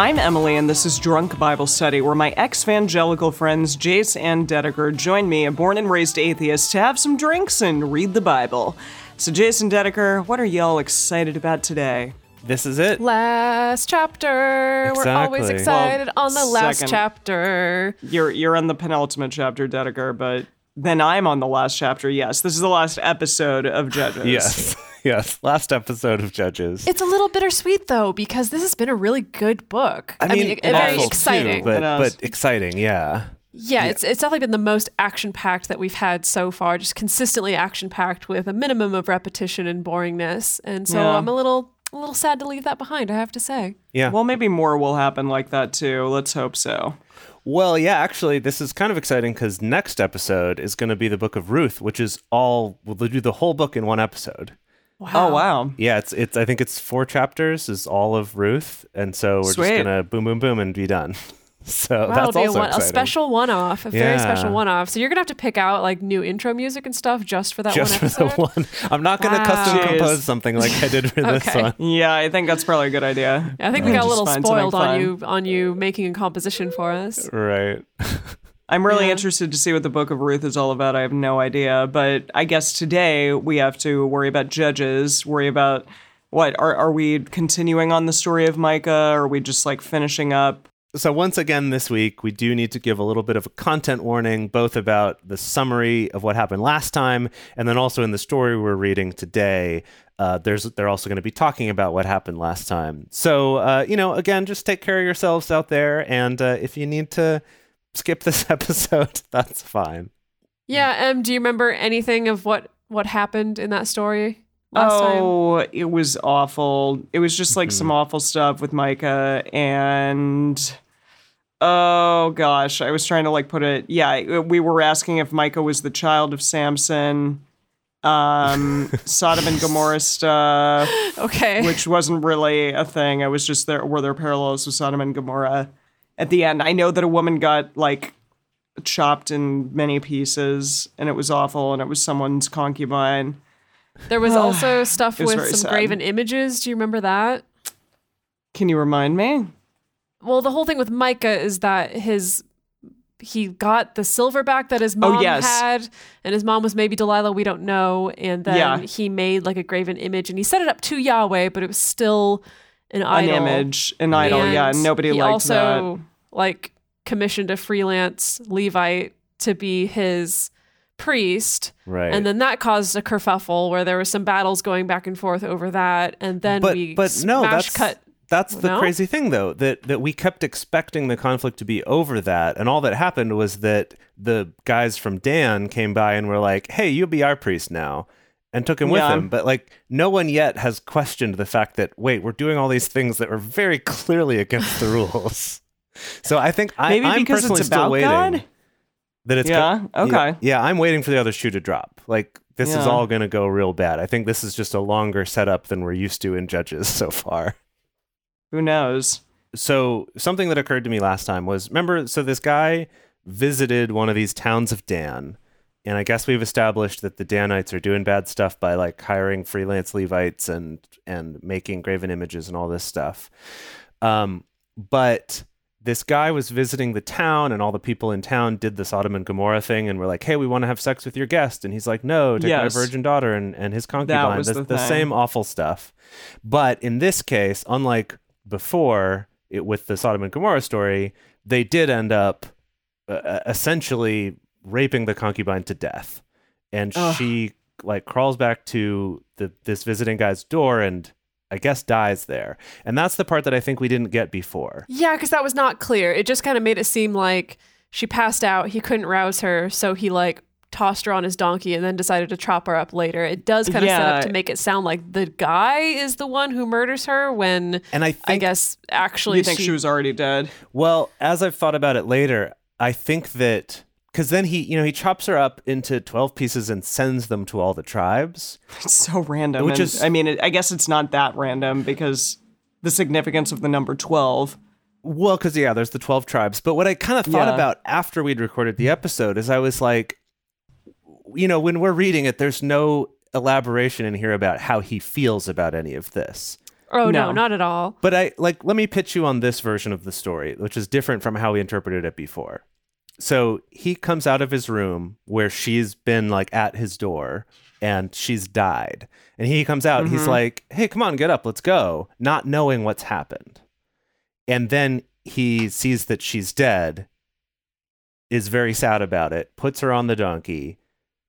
I'm Emily, and this is Drunk Bible Study, where my ex-evangelical friends Jace and Dedeker join me, a born and raised atheist, to have some drinks and read the Bible. So, Jason Dedeker, what are y'all excited about today? This is it. Last chapter. We're always excited Well, on the last second. chapter. You're you're on the penultimate chapter, Dedeker, but then I'm on the last chapter. Yes, this is the last episode of Judges. Yes. yes. Last episode of Judges. It's a little bittersweet though because this has been a really good book. I mean, very awful exciting. Too, but, but exciting, yeah. yeah, it's it's definitely been the most action packed that we've had so far. Just consistently action packed with a minimum of repetition and boringness. And so Yeah. I'm a little a little sad to leave that behind. I have to say. Yeah. Well, maybe more will happen like that too. Let's hope so. Well, yeah, actually, this is kind of exciting because next episode is going to be the book of Ruth, which is all, we'll do the whole book in one episode. Wow. Oh wow. Yeah, it's, it's, I think it's four chapters, is all of Ruth. And so we're Sweet. just going to boom, boom, boom and be done. So Wow, that's it'll be a, also one, a special one-off, a very special one-off. So you're gonna have to pick out like new intro music and stuff just for that Just one for episode. the one. I'm not going to custom Wow. compose something like I did for this one. Yeah, I think that's probably a good idea. I think we got a little spoiled on you on you making a composition for us. Right. I'm really Yeah. interested to see what the Book of Ruth is all about. I have no idea, but I guess today we have to worry about judges, worry about what are are we continuing on the story of Micah? Or are we just like finishing up? So once again this week, we do need to give a little bit of a content warning, both about the summary of what happened last time, and then also in the story we're reading today. Uh, there's they're also going to be talking about what happened last time. So uh, you know, again, just take care of yourselves out there, and uh, if you need to skip this episode, that's fine. Yeah, Em, do you remember anything of what what happened in that story last time? oh, it was awful. It was just like some awful stuff with Micah and oh gosh, I was trying to like put it. Yeah, we were asking if Micah was the child of Samson. Um, Sodom and Gomorrah stuff. Okay. which wasn't really a thing. I was just there were there parallels with Sodom and Gomorrah. At the end, I know that a woman got like chopped in many pieces, and it was awful, and it was someone's concubine. There was also stuff was with very some sad. graven images. Do you remember that? Can you remind me? Well, the whole thing with Micah is that his he got the silver back that his oh, mom Oh, yes. had, and his mom was maybe Delilah. We don't know. And then Yeah. he made like a graven image, and he set it up to Yahweh, but it was still an idol. An idol. image, an idol. yeah, And nobody he liked also like commissioned a freelance Levite to be his priest, Right. and then that caused a kerfuffle where there were some battles going back and forth over that, and then but we but no, that's cut. that's the No? crazy thing though that that we kept expecting the conflict to be over that, and all that happened was that the guys from Dan came by and were like, "Hey, you'll be our priest now." And took him with Yeah. him, but like no one yet has questioned the fact that wait, we're doing all these things that were very clearly against the rules. So I think I, Maybe I'm because it's personally still about waiting God? That it's Yeah? go- Okay. yeah, I'm waiting for the other shoe to drop. Like this is all going to go real bad. I think this is just a longer setup than we're used to in Judges so far. Who knows? So something that occurred to me last time was remember so this guy visited one of these towns of Dan and I guess we've established that the Danites are doing bad stuff by like hiring freelance Levites and and making graven images and all this stuff. Um, but this guy was visiting the town and all the people in town did the Sodom and Gomorrah thing and were like, "Hey, we want to have sex with your guest." And he's like, "No, take Yes. my virgin daughter and, and his concubine." was the, the the same awful stuff. But in this case, unlike before it, with the Sodom and Gomorrah story, they did end up uh, essentially raping the concubine to death, and Ugh. she like crawls back to the this visiting guy's door and I guess dies there. And that's the part that I think we didn't get before. Yeah, because that was not clear. It just kind of made it seem like she passed out. He couldn't rouse her, so he like tossed her on his donkey and then decided to chop her up later. It does kind of set up to make it sound like the guy is the one who murders her when And I think I guess actually you think she, was already dead? Well, as I've thought about it later, I think that because then he, you know, he chops her up into 12 pieces and sends them to all the tribes. It's so random. Which and- is- I mean, it, I guess it's not that random because the significance of the number twelve. Well, because, yeah, there's the 12 tribes. But what I kind of thought Yeah. about after we'd recorded the episode is I was like, you know, when we're reading it, there's no elaboration in here about how he feels about any of this. Oh no, No. not at all. But I like let me pitch you on this version of the story, which is different from how we interpreted it before. So he comes out of his room where she's been like at his door and she's died. And he comes out and he's mm-hmm. like, "Hey, come on, get up, let's go," not knowing what's happened. And then he sees that she's dead, is very sad about it, puts her on the donkey,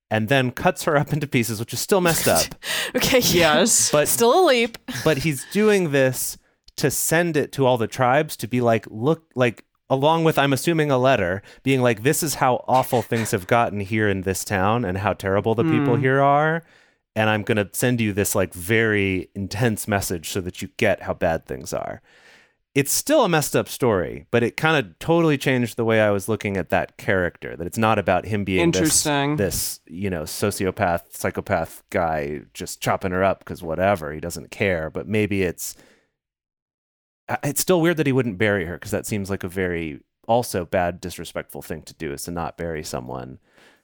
and then cuts her up into pieces, which is still messed up. Okay. Yes. But still a leap. but he's doing this to send it to all the tribes to be like look like along with i'm assuming a letter being like this is how awful things have gotten here in this town and how terrible the people hmm. here are and i'm going to send you this like very intense message so that you get how bad things are it's still a messed up story but it kind of totally changed the way i was looking at that character that it's not about him being this, Interesting. this you know sociopath psychopath guy just chopping her up because whatever he doesn't care but maybe it's it's still weird that he wouldn't bury her because that seems like a very also bad disrespectful thing to do is to not bury someone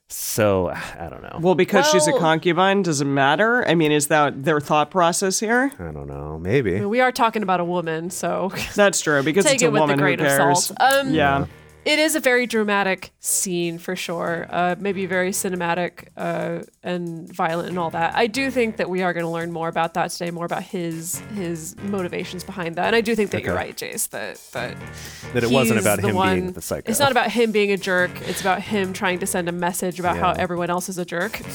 so i don't know well, because she's a concubine, does it matter? I mean, is that their thought process here? i don't know I maybe mean, we are talking about a woman, so That's true because take it's a it with woman a grain who of cares. salt. Um, yeah. It is a very dramatic scene for sure. Uh, maybe very cinematic uh, and violent and all that. I do think that we are going to learn more about that today, more about his his motivations behind that. And I do think that you're right, Jace, that that that it wasn't about him one- being the psycho It's not about him being a jerk. It's about him trying to send a message about how everyone else is a jerk.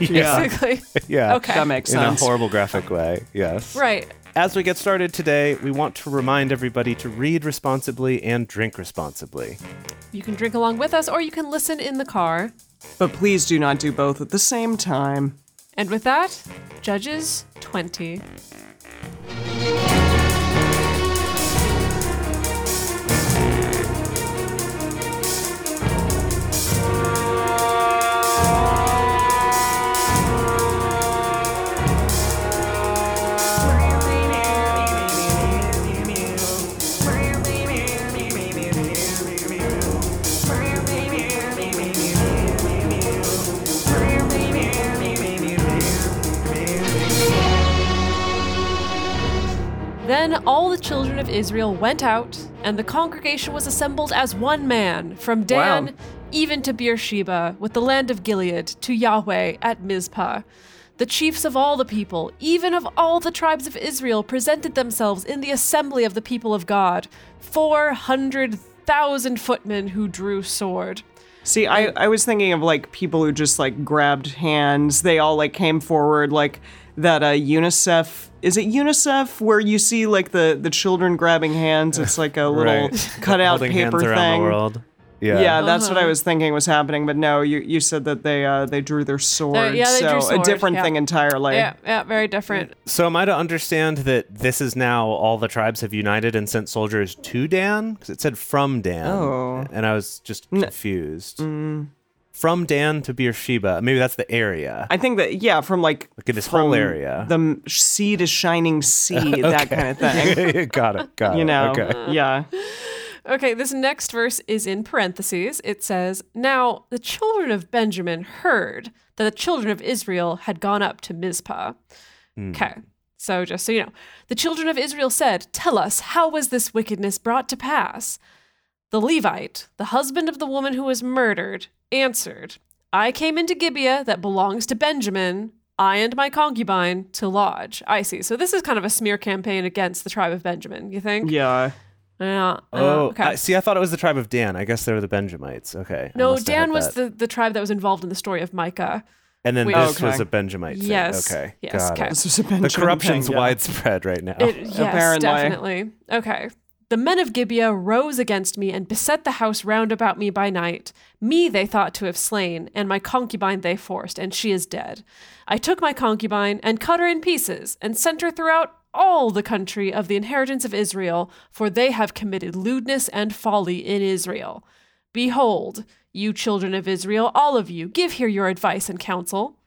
Yeah. Basically. yeah Okay. That makes sense. in a horrible graphic way yes Right. As we get started today we want to remind everybody to read responsibly and drink responsibly You can drink along with us, or you can listen in the car. But please do not do both at the same time. And with that, Judges 20. All the children of Israel went out, and the congregation was assembled as one man, from Dan Wow. even to Beersheba, with the land of Gilead, to Yahweh at Mizpah. The chiefs of all the people, even of all the tribes of Israel, presented themselves in the assembly of the people of God, 400,000 footmen who drew sword. See, I, I was thinking of like people who just like grabbed hands. They all like came forward like that uh UNICEF is it UNICEF where you see like the the children grabbing hands? It's like a little Right. cutout holding paper hands around thing. the world yeah Yeah, that's Uh-huh. what I was thinking was happening, but no, you you said that they uh they drew their sword. yeah, they so drew a different yeah. thing entirely. Yeah, yeah, very different. So am I to understand that this is now all the tribes have united and sent soldiers to Dan? Because it said from Dan. Oh. And I was just confused. From Dan to Beersheba. Maybe that's the area. I think that yeah, from like Look at this from whole area. the sea to shining sea, that kind of thing. got it. Got it. You know, Okay. yeah. Okay, this next verse is in parentheses. It says, Now the children of Benjamin heard that the children of Israel had gone up to Mizpah. Hmm. Okay, so just so you know, the children of Israel said, Tell us, how was this wickedness brought to pass? The Levite, the husband of the woman who was murdered, answered, I came into Gibeah that belongs to Benjamin, I and my concubine, to lodge. I see. So this is kind of a smear campaign against the tribe of Benjamin, you think? Yeah. Yeah. uh, Oh, okay. I, see, I thought it was the tribe of Dan. I guess they were the Benjamites. Okay. No, Dan was the, the tribe that was involved in the story of Micah. And then We- this was a Benjamite thing. Yes. Okay. Yes, Got okay. it. This was a The corruption's thing, yeah. widespread right now. It, yes, Apparently. definitely. Okay. The men of Gibeah rose against me and beset the house round about me by night. Me they thought to have slain, and my concubine they forced, and she is dead. I took my concubine and cut her in pieces, and sent her throughout all the country of the inheritance of Israel, for they have committed lewdness and folly in Israel. Behold, you children of Israel, all of you, give here your advice and counsel.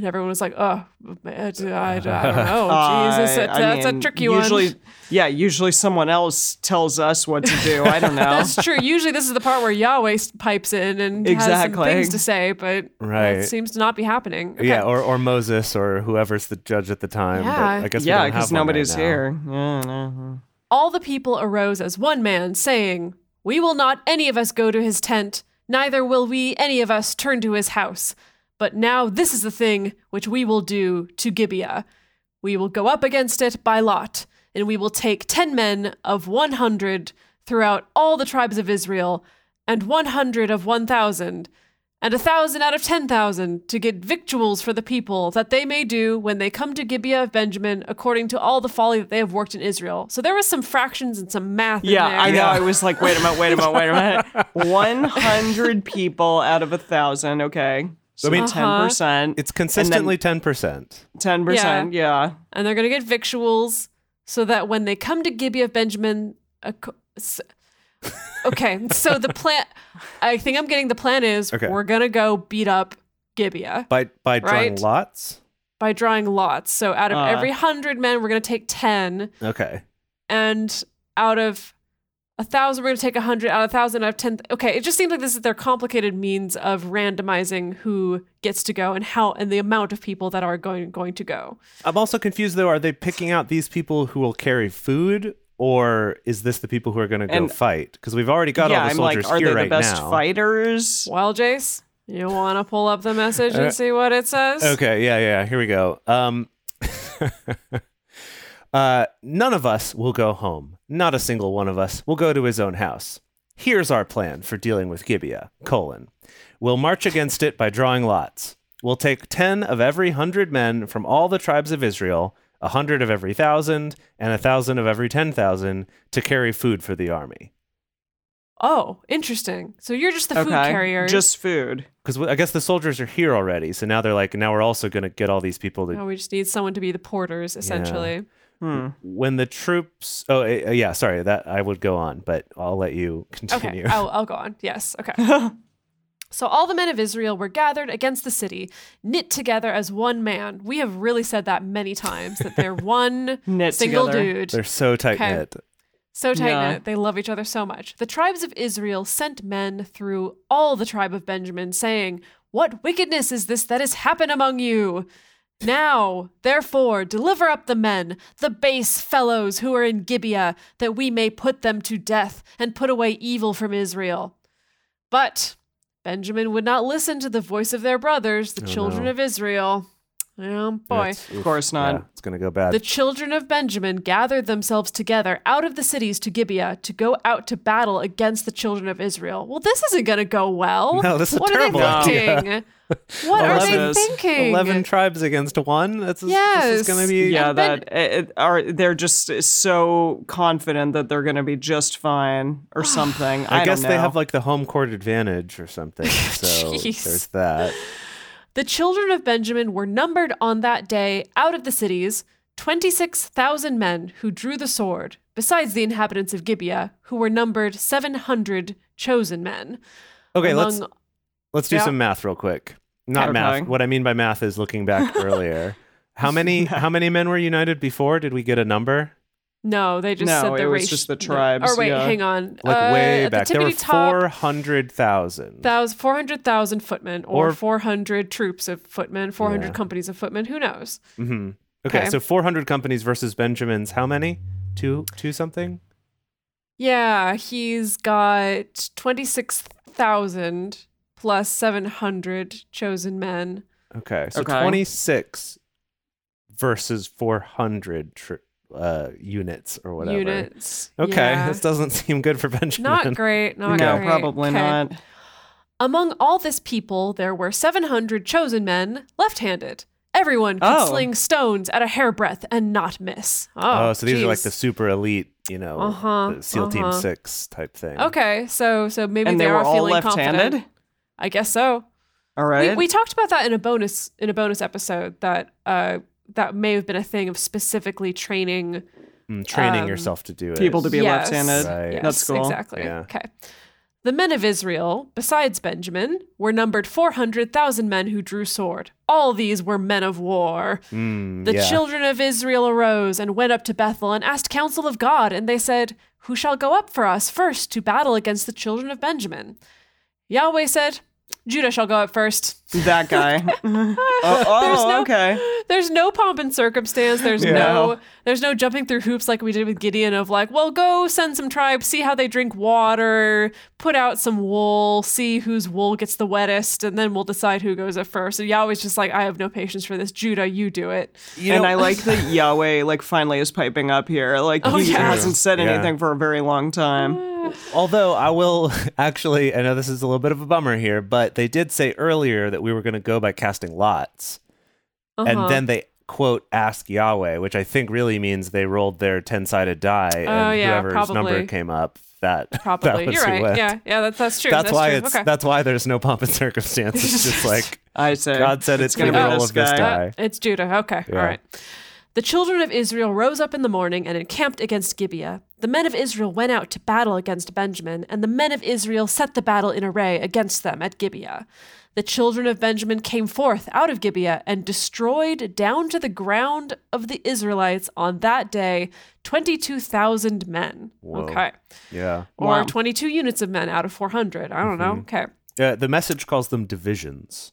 And everyone was like, oh, I, I, I don't know. Jesus, Uh, that- I that's a tricky usually, one. Yeah, usually someone else tells us what to do. I don't know. That's true. Usually, this is the part where Yahweh pipes in and has some things to say, but Right. that seems to not be happening. Okay. Yeah, or, or Moses or whoever's the judge at the time. Yeah. But I guess yeah, don't because one right nobody's here. Yeah, no. All the people arose as one man, saying, We will not any of us go to his tent, neither will we any of us turn to his house. But now this is the thing which we will do to Gibeah. We will go up against it by lot, and we will take ten men of one hundred throughout all the tribes of Israel, and one hundred of one thousand, and a thousand out of ten thousand, to get victuals for the people, that they may do when they come to Gibeah of Benjamin, according to all the folly that they have worked in Israel. So there was some fractions and some math. Yeah, in there. I know. I was like, wait a minute, wait a minute, wait a minute. 100 people out of a thousand. Okay. So I mean- 10%. It's consistently 10%. 10%. Yeah. and they're going to get victuals so that when they come to Gibeah of Benjamin, a co- okay, so the plan, I think I'm getting the plan is Okay. we're going to go beat up Gibeah By, by drawing Right. lots? by drawing lots. So out of Uh. every hundred men, we're going to take 10, Okay. and out of a thousand, we're going to take a hundred. Out of a thousand, out of ten. Okay, it just seems like this is their complicated means of randomizing who gets to go and how and the amount of people that are going going to go. I'm also confused though. Are they picking out these people who will carry food, or is this the people who are going to go And- fight? Because we've already got yeah, all the soldiers I'm soldiers like, are here they the right best now. Uh, fighters? Well, Jace, you want to pull up the message Uh, and see what it says? Okay, yeah, yeah. Here we go. Um, uh, none of us will go home. Not a single one of us will go to his own house. Here's our plan for dealing with Gibeah: colon. We'll march against it by drawing lots. We'll take ten of every hundred men from all the tribes of Israel, a hundred of every thousand, and a thousand of every ten thousand to carry food for the army. Oh, interesting. So you're just the food okay. carrier. Just food. Because I guess the soldiers are here already, so now they're like, now we're also going to get all these people to Oh, we just need someone to be the porters, essentially. Hmm. when the troops oh uh, uh, yeah sorry that i would go on but i'll let you Okay, continue I'll, I'll go on. Yes, okay. so all the men of Israel were gathered against the city, knit together as one man. We have really said that many times that they're one Knit single together. dude. they're so tight knit So tight Yeah. knit. They love each other so much. The tribes of Israel sent men through all the tribe of Benjamin, saying, What wickedness is this that has happened among you? Now, therefore, deliver up the men, the base fellows who are in Gibeah, that we may put them to death and put away evil from Israel. But Benjamin would not listen to the voice of their brothers, the Oh, children no. of Israel. Oh boy. That's- Of course not. yeah, it's gonna go bad The children of Benjamin gathered themselves together out of the cities to Gibeah to go out to battle against the children of Israel. Well, this isn't going to go well. No, this is a what terrible are they idea. thinking? What are they Eleven- thinking? 11 tribes against one that's this Yes. is gonna be Yeah, And Ben- that it, it- are they're just uh, so confident that they're going to be just fine or something. I, i guess don't they have like the home court advantage or something so there's that The children of Benjamin were numbered on that day out of the cities 26,000 men who drew the sword, besides the inhabitants of Gibeah, who were numbered 700 chosen men. okay Among- let's let's do Yeah. some math real quick not Okay. math what i mean by math is looking back earlier how many how many men were united before did we get a number No, they just No, said the it was race- just the no. tribes, Or wait, yeah. hang on. like Uh, way back The there were 400000 that was 400,000 footmen or, Or- 400 troops of footmen, 400 Yeah. companies of footmen. Who knows? hmm Okay, Okay. so 400 companies versus Benjamin's how many? Two, two something? Yeah, he's got 26,000 plus 700 chosen men. Okay, so Okay. 26 versus 400 tr- uh, units or whatever. Units. Okay, Yeah. this doesn't seem good for Benjamin. Not great. Not no, great. probably Okay. not. Among all this people, there were 700 chosen men left handed. Everyone could Oh. sling stones at a hairbreadth and not miss. Oh, Oh, so these are like the super elite, you know, Uh-huh, SEAL Team uh-huh. Six type thing. Okay, so so maybe and they, they were are all feeling left-handed. confident. I guess so. All right. We, we talked about that in a bonus in a bonus episode that uh that may have been a thing of specifically training Mm, training um, yourself to do it. people to be Yes, left-handed. Right. Yes, That's cool. Exactly. Yeah. Okay. The men of Israel, besides Benjamin, were numbered 400,000 men who drew sword. All these were men of war. Mm, The yeah. children of Israel arose and went up to Bethel and asked counsel of God, and they said, Who shall go up for us first to battle against the children of Benjamin? Yahweh said, Judah shall go up first. That guy. oh, oh, There's no- okay. There's no pomp and circumstance. There's Yeah. no there's no jumping through hoops like we did with Gideon of like, well, go send some tribes, see how they drink water, put out some wool, see whose wool gets the wettest, and then we'll decide who goes at first. So Yahweh's just like, I have no patience for this. Judah, you do it. You and know- I like that Yahweh like finally is piping up here. Like Oh, he yeah. hasn't said Yeah. anything for a very long time. Uh. Although I will actually, I know this is a little bit of a bummer here, but they did say earlier that we were going to go by casting lots, Uh-huh. and then they quote ask Yahweh, which I think really means they rolled their ten sided die, and Oh, yeah, whoever's number came up, that that probably was you're right. went. Yeah, yeah, that's that's true. That's, That's, why true. it's okay. that's why there's no pomp and circumstance. It's just like I say God said it's, gonna the be role this of this guy. guy. Uh, it's Judah. Okay. Yeah. All right. The children of Israel rose up in the morning and encamped against Gibeah. The men of Israel went out to battle against Benjamin, and the men of Israel set the battle in array against them at Gibeah. The children of Benjamin came forth out of Gibeah and destroyed down to the ground of the Israelites on that day 22,000 men. Whoa. Okay. Yeah. Or Wow. 22 units of men out of 400. I don't know. Okay. Uh, the message calls them divisions.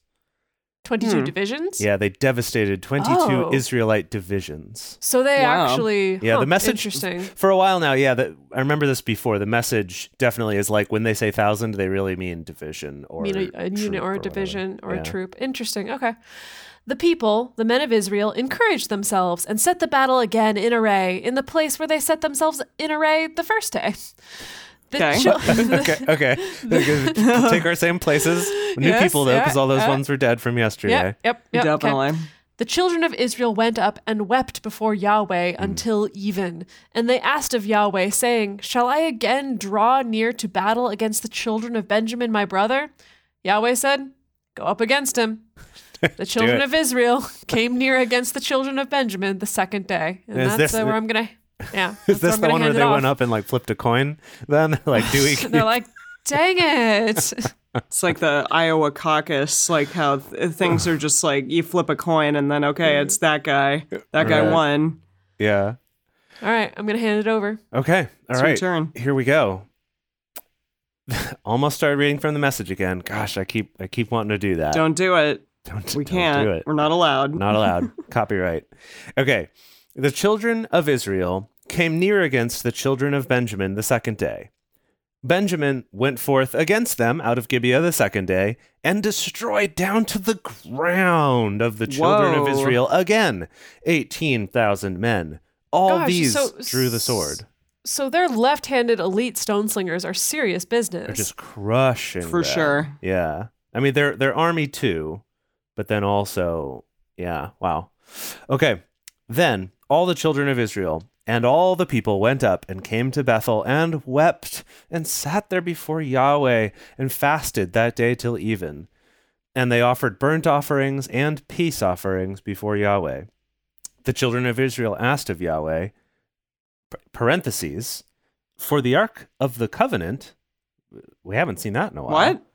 22 Hmm. divisions? Yeah, they devastated 22 Oh. Israelite divisions. So they Wow. actually. Yeah, huh, the message Interesting. for a while now. Yeah, that I remember this before. The message definitely is like when they say thousand, they really mean division or mean a, a unit or a whatever. division or Yeah. a troop. Interesting. Okay. The people, the men of Israel, encouraged themselves and set the battle again in array in the place where they set themselves in array the first day. The Okay. chil- okay, okay. Okay, Take our same places. New Yes, people though, yeah, because all those yeah. ones were dead from yesterday. Yep, yep, yep. okay. Definitely. The children of Israel went up and wept before Yahweh Hmm. until even. And they asked of Yahweh, saying, Shall I again draw near to battle against the children of Benjamin, my brother? Yahweh said, Go up against him. The children of Israel came near against the children of Benjamin the second day. And Is that's this uh, where I'm going to. Yeah. Is this the one where they off. went up and like flipped a coin? Then like, do we? They're like, Dang it. It's like the Iowa caucus, like how th- things are just like you flip a coin and then okay, it's that guy. That guy Right. won. yeah. All right. I'm going to hand it over. Okay. All It's right. your turn. Here we go. Almost started reading from the message again. Gosh, I keep I keep wanting to do that. Don't do it. don't We don't can't. do it. We're not allowed. Not allowed. Copyright. Okay. The children of Israel came near against the children of Benjamin the second day. Benjamin went forth against them out of Gibeah the second day and destroyed down to the ground of the children of Israel again 18,000 men. All Gosh, these so- drew the sword. So their left handed elite stone slingers are serious business. They're just crushing For them. sure. Yeah. I mean, they're they're army too, but then also, yeah. Wow. Okay. Then all the children of Israel and all the people went up and came to Bethel and wept and sat there before Yahweh and fasted that day till even. And they offered burnt offerings and peace offerings before Yahweh. The children of Israel asked of Yahweh, parentheses, for the ark of the covenant. We haven't seen that in a while. What?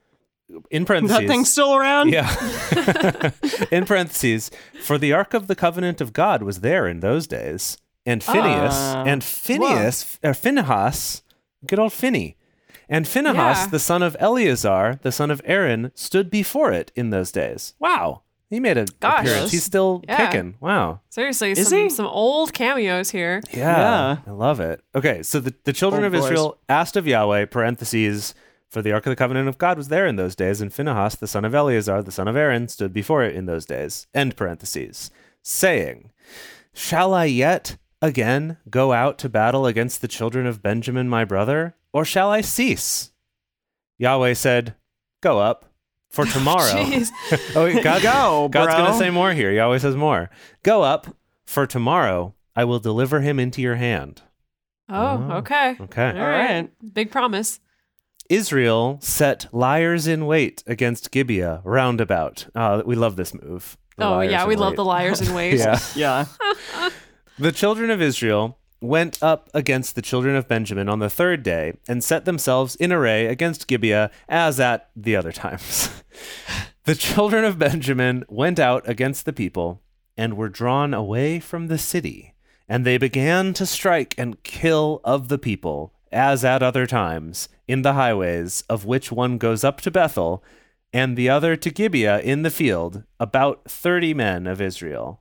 In parentheses. That thing's still around? Yeah. in parentheses, for the Ark of the Covenant of God was there in those days. And Phineas, Ah. and Phineas, or Phinehas, good old Finney. And Phinehas, Yeah. the son of Eleazar, the son of Aaron, stood before it in those days. Wow. He made a Gosh. appearance. He's still Yeah. kicking. Wow. Seriously, Is some, he? some old cameos here. Yeah, Yeah. I love it. Okay, so the, the children Old of boys. Israel asked of Yahweh, parentheses, for the Ark of the Covenant of God was there in those days, and Phinehas, the son of Eleazar, the son of Aaron, stood before it in those days, end parentheses, saying, Shall I yet again go out to battle against the children of Benjamin my brother, or shall I cease? Yahweh said, go up, for oh, tomorrow. Jeez. oh, wait, God, Go, God's going to say more here. He always says more. Go up, for tomorrow I will deliver him into your hand. Oh, Oh. okay. Okay. All right. Big promise. Israel set liars in wait against Gibeah roundabout. Uh, we love this move. Oh, yeah. in We love wait. the liars in wait. Yeah. Yeah. The children of Israel went up against the children of Benjamin on the third day and set themselves in array against Gibeah as at the other times. the children of Benjamin went out against the people and were drawn away from the city, and they began to strike and kill of the people as at other times in the highways, of which one goes up to Bethel and the other to Gibeah in the field, about thirty men of Israel.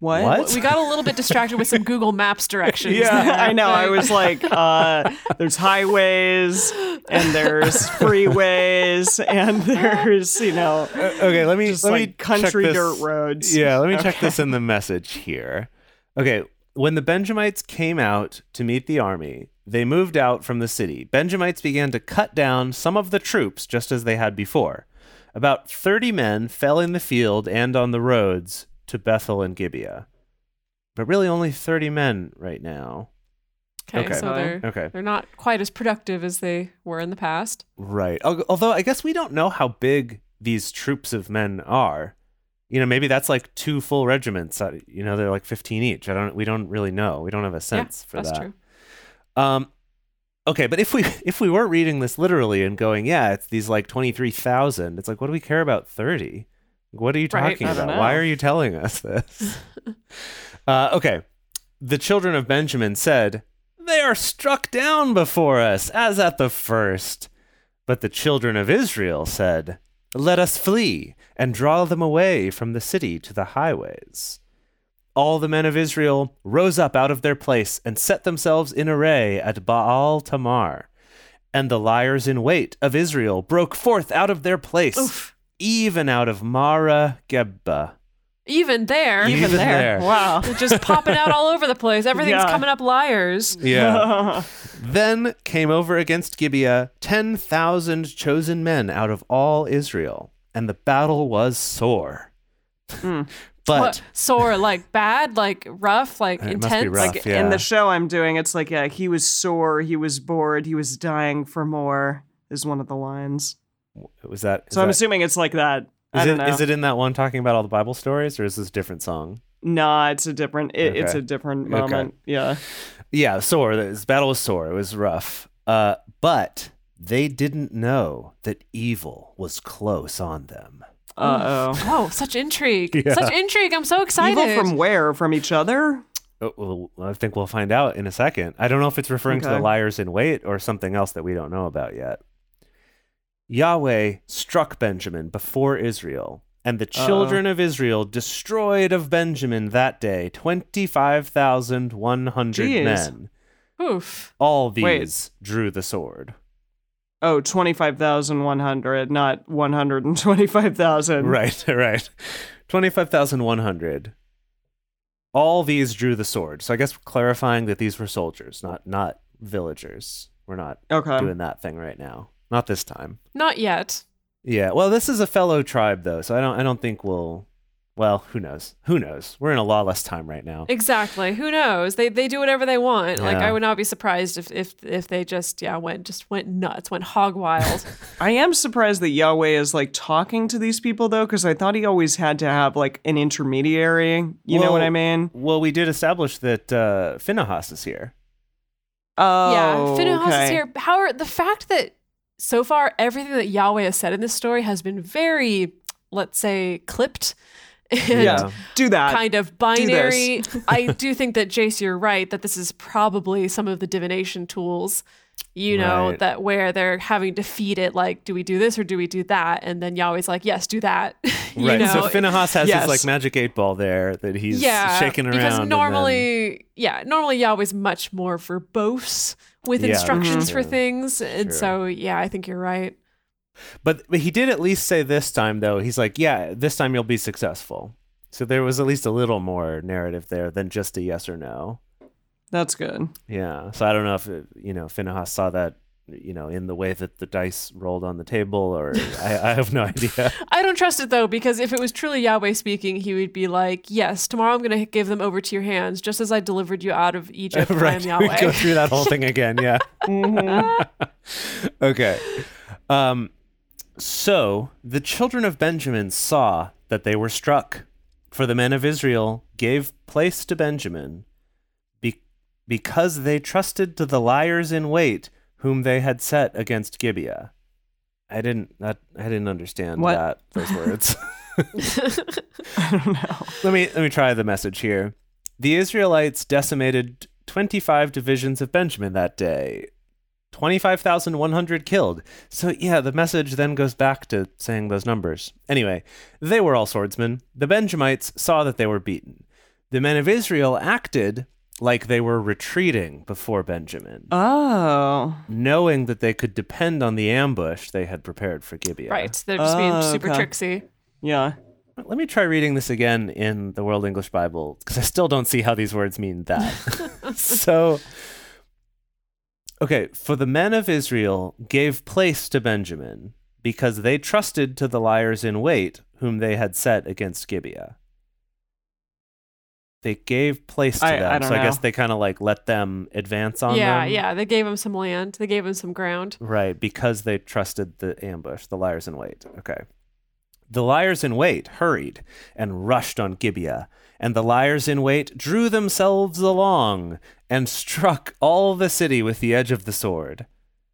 What? What? We got a little bit distracted with some Google Maps directions. Yeah, there. I know. I was like, uh, there's highways and there's freeways and there's, you know, Okay, let me just let like me country check this. dirt roads. Yeah, let me check this in the message here. Okay, when the Benjamites came out to meet the army, they moved out from the city. Benjamites began to cut down some of the troops just as they had before. About 30 men fell in the field and on the roads to Bethel and Gibeah. But really only 30 men right now. Okay, Okay. so they're Okay. they're not quite as productive as they were in the past. Right. Although I guess we don't know how big these troops of men are. You know, maybe that's like two full regiments. uh, You know, they're like 15 each. I don't we don't really know. We don't have a sense yeah, for that's that. true. Um okay, but if we if we were reading this literally and going, yeah, it's these like 23,000. It's like what do we care about 30? What are you talking don't about? Why are you telling us this? uh, okay. The children of Benjamin said, They are struck down before us, as at the first. But the children of Israel said, Let us flee and draw them away from the city to the highways. All the men of Israel rose up out of their place and set themselves in array at Baal Tamar. And the liars in wait of Israel broke forth out of their place, Oof. even out of Maareh Geba. Even there, Even there. Wow. they're just popping out all over the place. Everything's Yeah. coming up liars. Yeah. then came over against Gibeah 10,000 chosen men out of all Israel, and the battle was sore. Hmm. But what sore? Like bad? Like rough? Like It must be intense? rough. like yeah. in the show I'm doing, it's like, yeah, he was sore, he was bored, he was dying for more, is one of the lines. was that? So I'm that- assuming it's like that is, I don't it, know. is it in that one talking about all the Bible stories, or is this a different song? Nah, it's a different. It, It's a different Okay. moment. Yeah. Yeah, sore. This battle was sore. It was rough. Uh, but they didn't know that evil was close on them. Uh oh. Oh, such intrigue! Yeah. Such intrigue! I'm so excited. Evil from where? From each other? Oh, well, I think we'll find out in a second. I don't know if it's referring to the liars in wait or something else that we don't know about yet. Yahweh struck Benjamin before Israel, and the children of Israel destroyed of Benjamin that day 25,100 men. Oof. All Wait. these drew the sword. Oh, 25,100, not 125,000. Right, right. 25,100. All these drew the sword. So I guess clarifying that these were soldiers, not not villagers. We're not Okay. doing that thing right now. Not this time. Not yet. Yeah. Well, this is a fellow tribe though, so I don't I don't think we'll well, who knows? Who knows? We're in a lawless time right now. Exactly. Who knows? They they do whatever they want. Like I would not be surprised if if if they just yeah went just went nuts, went hog wild. I am surprised that Yahweh is like talking to these people though, because I thought he always had to have like an intermediary. You know what I mean? Well, we did establish that uh Phinehas is here. Oh, yeah, Phinehas okay. is here. However, the fact that so far everything that Yahweh has said in this story has been very, let's say, clipped and Yeah. Do that. kind of binary. I do think that Jace, you're right that this is probably some of the divination tools. You know Right. that where they're having to feed it, like, do we do this or do we do that? And then Yahweh's like, yes, do that. you right. know, so Phinehas has Yes. his like magic eight ball there that he's yeah, shaking around. because and then- normally, yeah, normally Yahweh's much more verbose with Yeah, that's instructions for things, and True. so yeah, I think you're right. But but he did at least say this time though. He's like, yeah, this time you'll be successful. So there was at least a little more narrative there than just a yes or no. That's good. Yeah. So I don't know if it, you know Phinehas saw that you know, in the way that the dice rolled on the table, or I, I have no idea. I don't trust it though, because if it was truly Yahweh speaking, he would be like, Yes, tomorrow I'm going to give them over to your hands, just as I delivered you out of Egypt. I right. We Yahweh. go through that whole thing again. Yeah. okay. Um, so the children of Benjamin saw that they were struck, for the men of Israel gave place to Benjamin, be- because they trusted to the liars in wait whom they had set against Gibeah. I didn't. That I didn't understand What? that those words. I don't know. Let me let me try the message here. The Israelites decimated 25 divisions of Benjamin that day. 25,100 killed. So yeah, the message then goes back to saying those numbers. Anyway, they were all swordsmen. The Benjamites saw that they were beaten. The men of Israel acted like they were retreating before Benjamin, Oh. knowing that they could depend on the ambush they had prepared for Gibeah. Right. They're just being Oh, super okay. tricksy. Yeah. Let me try reading this again in the World English Bible because I still don't see how these words mean that. so, okay, for the men of Israel gave place to Benjamin because they trusted to the liars in wait whom they had set against Gibeah. They gave place to I- them, I so I guess they kind of like let them advance on yeah, them. yeah. Yeah. They gave them some land. They gave them some ground. Right, because they trusted the ambush, the liars in wait. Okay. The liars in wait hurried and rushed on Gibeah, and the liars in wait drew themselves along and struck all the city with the edge of the sword.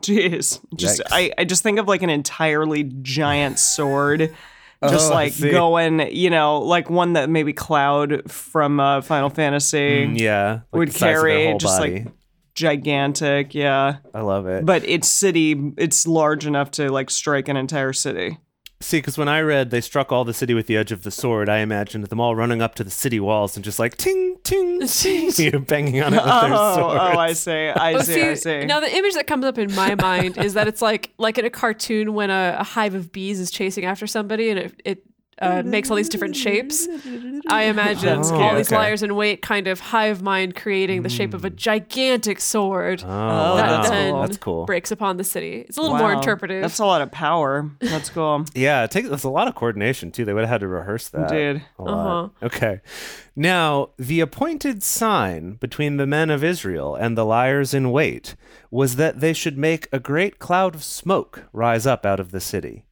Jeez. Just Yikes. I, I just think of like an entirely giant sword. Just Oh, like going, you know, like one that maybe Cloud from uh, Final Fantasy Mm, yeah, like would the size of their carry. Just body. like gigantic, yeah. I love it. But its city, it's large enough to like strike an entire city. See, because when I read they struck all the city with the edge of the sword, I imagined them all running up to the city walls and just like ting ting ting, you know, banging on it with their oh, oh, swords. oh, I see. I Oh, see. I see. Now the image that comes up in my mind is that it's like like in a cartoon when a, a hive of bees is chasing after somebody and it, it uh, makes all these different shapes. I imagine That's all cute. these Okay. liars in wait kind of hive mind creating the shape of a gigantic sword Oh, Oh, that wow. then. That's cool. breaks upon the city. It's a little more interpretive. That's a lot of power. That's cool. Yeah, it takes that's a lot of coordination too. They would have had to rehearse that. Indeed. A lot. Okay. Now, the appointed sign between the men of Israel and the liars in wait was that they should make a great cloud of smoke rise up out of the city.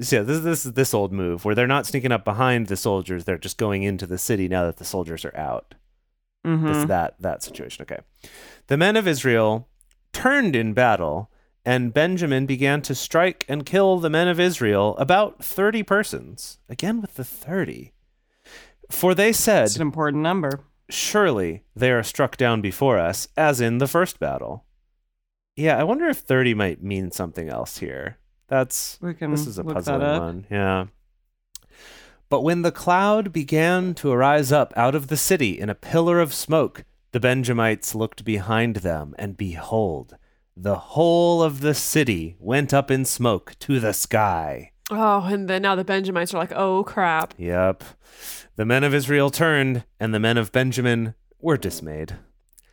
So yeah, this, this is this old move where they're not sneaking up behind the soldiers; they're just going into the city now that the soldiers are out. hmm It's that that situation. Okay. The men of Israel turned in battle, and Benjamin began to strike and kill the men of Israel, about thirty persons. Again with the thirty. For they said, It's an important number. Surely they are struck down before us, as in the first battle. Yeah, I wonder if thirty might mean something else here. That's We can this is a puzzling one. Yeah. But when the cloud began to arise up out of the city in a pillar of smoke, the Benjamites looked behind them, and behold, the whole of the city went up in smoke to the sky. oh, and then now the Benjamites are like, oh crap. Yep. The men of Israel turned, and the men of Benjamin were dismayed,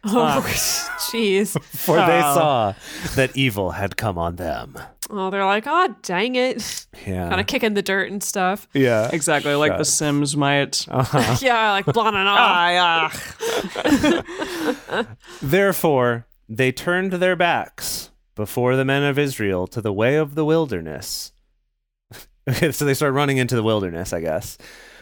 Oh, ah. jeez. for they Oh. saw that evil had come on them. Oh, they're like, oh, dang it. Yeah. Kind of kicking the dirt and stuff. yeah. Exactly like The Sims might. Uh-huh. yeah, like blah, blah, blah. Ah, ah. Therefore, they turned their backs before the men of Israel to the way of the wilderness. okay, so they start running into the wilderness, I guess.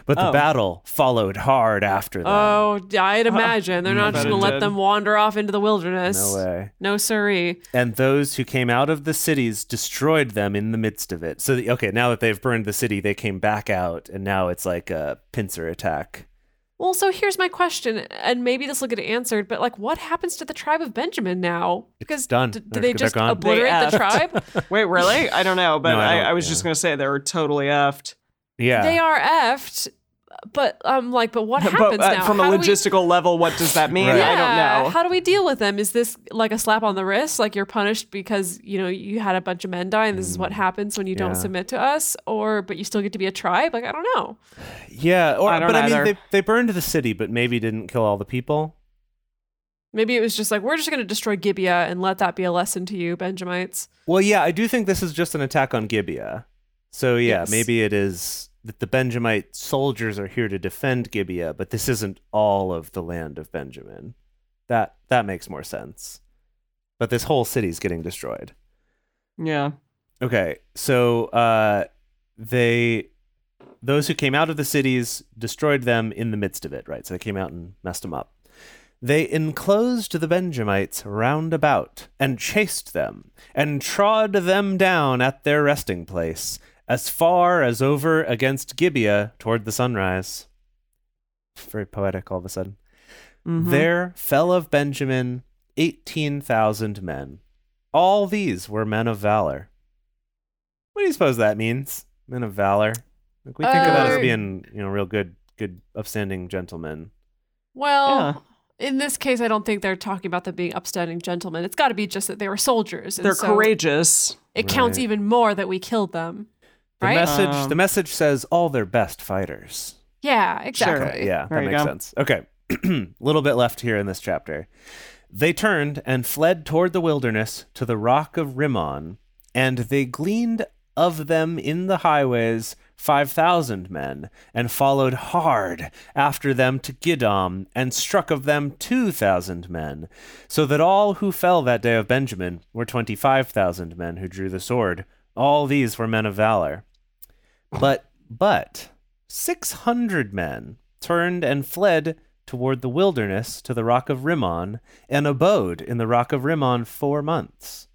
But the Oh. battle followed hard after them. Oh, I'd imagine. They're not just going to let them wander off into the wilderness. no way. No siree. And those who came out of the cities destroyed them in the midst of it. So, the, okay, now that they've burned the city, they came back out, and now it's like a pincer attack. Well, so here's my question, and maybe this will get answered, but like, what happens to the tribe of Benjamin now? Because done. d- did They're- they they're just gone. obliterate They the tribe? Wait, really? I don't know, but No, I I, don't- I was yeah. just gonna say they were totally effed. Yeah. They are effed, but um, like, but what but happens uh, now? from a How we- logistical level, what does that mean? Right. I don't know. How do we deal with them? Is this like a slap on the wrist? Like you're punished because you know you had a bunch of men die, and this is what happens when you don't Mm. Submit to us, or but you still get to be a tribe? Like I don't know. yeah. Or, I don't but I mean, they, they burned the city, but maybe didn't kill all the people. Maybe it was just like, we're just going to destroy Gibeah and let that be a lesson to you, Benjamites. Well, yeah, I do think this is just an attack on Gibeah. So yeah, Yes. maybe it is that the Benjamite soldiers are here to defend Gibeah, but this isn't all of the land of Benjamin. That that makes more sense. But this whole city's getting destroyed. Yeah. Okay, so uh, they those who came out of the cities destroyed them in the midst of it, right? So they came out and messed them up. They enclosed the Benjamites round about and chased them and trod them down at their resting place as far as over against Gibeah toward the sunrise. Very poetic all of a sudden. Mhm. There fell of Benjamin eighteen thousand men. All these were men of valor. What do you suppose that means? Men of valor. Like we think of that as Uh, being, you know, real good, good, upstanding gentlemen. Well, in this case, I don't think they're talking about them being upstanding gentlemen. It's got to be just that they were soldiers. and They're so courageous. It counts even more that we killed them. The Right? message, Um, the message says all their best fighters. yeah, exactly. Sure. Yeah, There that makes go. sense. Okay. A little bit left here in this chapter. They turned and fled toward the wilderness to the rock of Rimmon, and they gleaned of them in the highways five thousand men, and followed hard after them to Gidom, and struck of them two thousand men, so that all who fell that day of Benjamin were twenty five thousand men who drew the sword. All these were men of valor. But but six hundred men turned and fled toward the wilderness to the rock of Rimmon, and abode in the rock of Rimmon four months.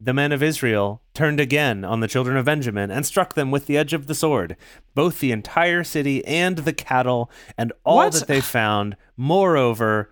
The men of Israel turned again on the children of Benjamin and struck them with the edge of the sword, both the entire city and the cattle, and all What? that they found. Moreover,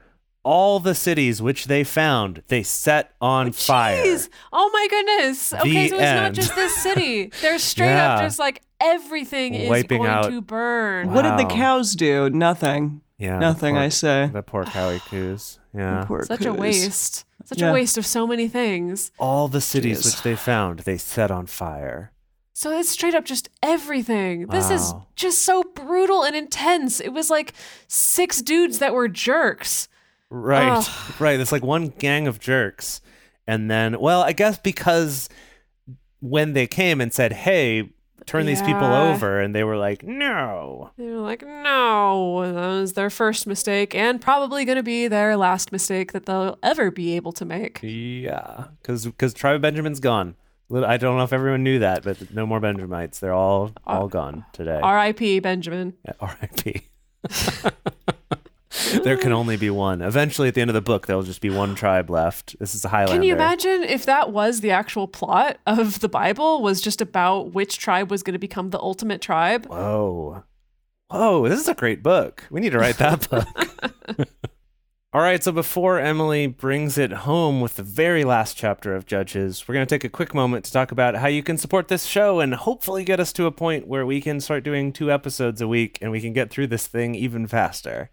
all the cities which they found, they set on fire. Jeez. Oh my goodness. Okay, so it's not just this city. They're straight up just like everything is going out- to burn. What did the cows do? Nothing. Yeah, Nothing, poor, I say. The poor cowie coos. Yeah. Poor Such a waste. Such Yeah. a waste of so many things. All the cities Jeez. which they found, they set on fire. So it's straight up just everything. This is just so brutal and intense. It was like six dudes that were jerks. Right, Ugh. right. It's like one gang of jerks. And then, well, I guess because when they came and said, hey, turn these people over, and they were like, no. They were like, no, that was their first mistake and probably going to be their last mistake that they'll ever be able to make. Yeah, because Tribe of Benjamin's gone. I don't know if everyone knew that, but no more Benjamites. They're all all uh, gone today. R.I.P. Benjamin. Yeah, R.I.P. there can only be one. Eventually, at the end of the book, there'll just be one tribe left. This is a Highlander. Can you imagine if that was the actual plot of the Bible was just about which tribe was going to become the ultimate tribe? Whoa. Whoa, this is a great book. We need to write that book. All right, so before Emily brings it home with the very last chapter of Judges, we're going to take a quick moment to talk about how you can support this show and hopefully get us to a point where we can start doing two episodes a week and we can get through this thing even faster.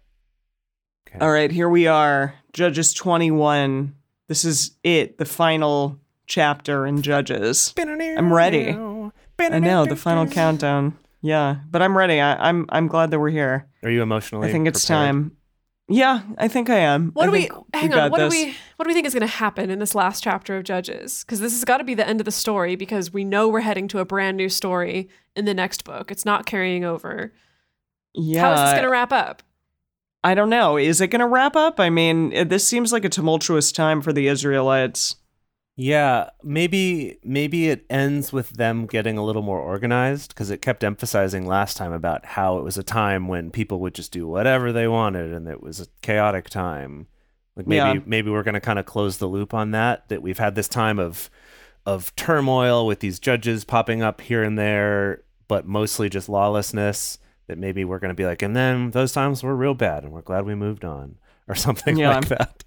Okay. All right, here we are. Judges 21. This is it, the final chapter in Judges. I'm ready. I know, the final countdown. Yeah, but I'm ready. I, I'm I'm glad that we're here. Are you emotionally I think it's prepared? time. Yeah, I think I am. What I do we hang got on? What this. do we what do we think is going to happen in this last chapter of Judges? Because this has got to be the end of the story because we know we're heading to a brand new story in the next book. It's not carrying over. Yeah, How is this going to wrap up? I don't know. Is it going to wrap up? I mean, eh, this seems like a tumultuous time for the Israelites. Yeah, maybe maybe it ends with them getting a little more organized because it kept emphasizing last time about how it was a time when people would just do whatever they wanted and it was a chaotic time. Like maybe Yeah. maybe we're going to kind of close the loop on that that we've had this time of of turmoil with these judges popping up here and there but mostly just lawlessness that maybe we're going to be like and then those times were real bad and we're glad we moved on or something Yeah. like that.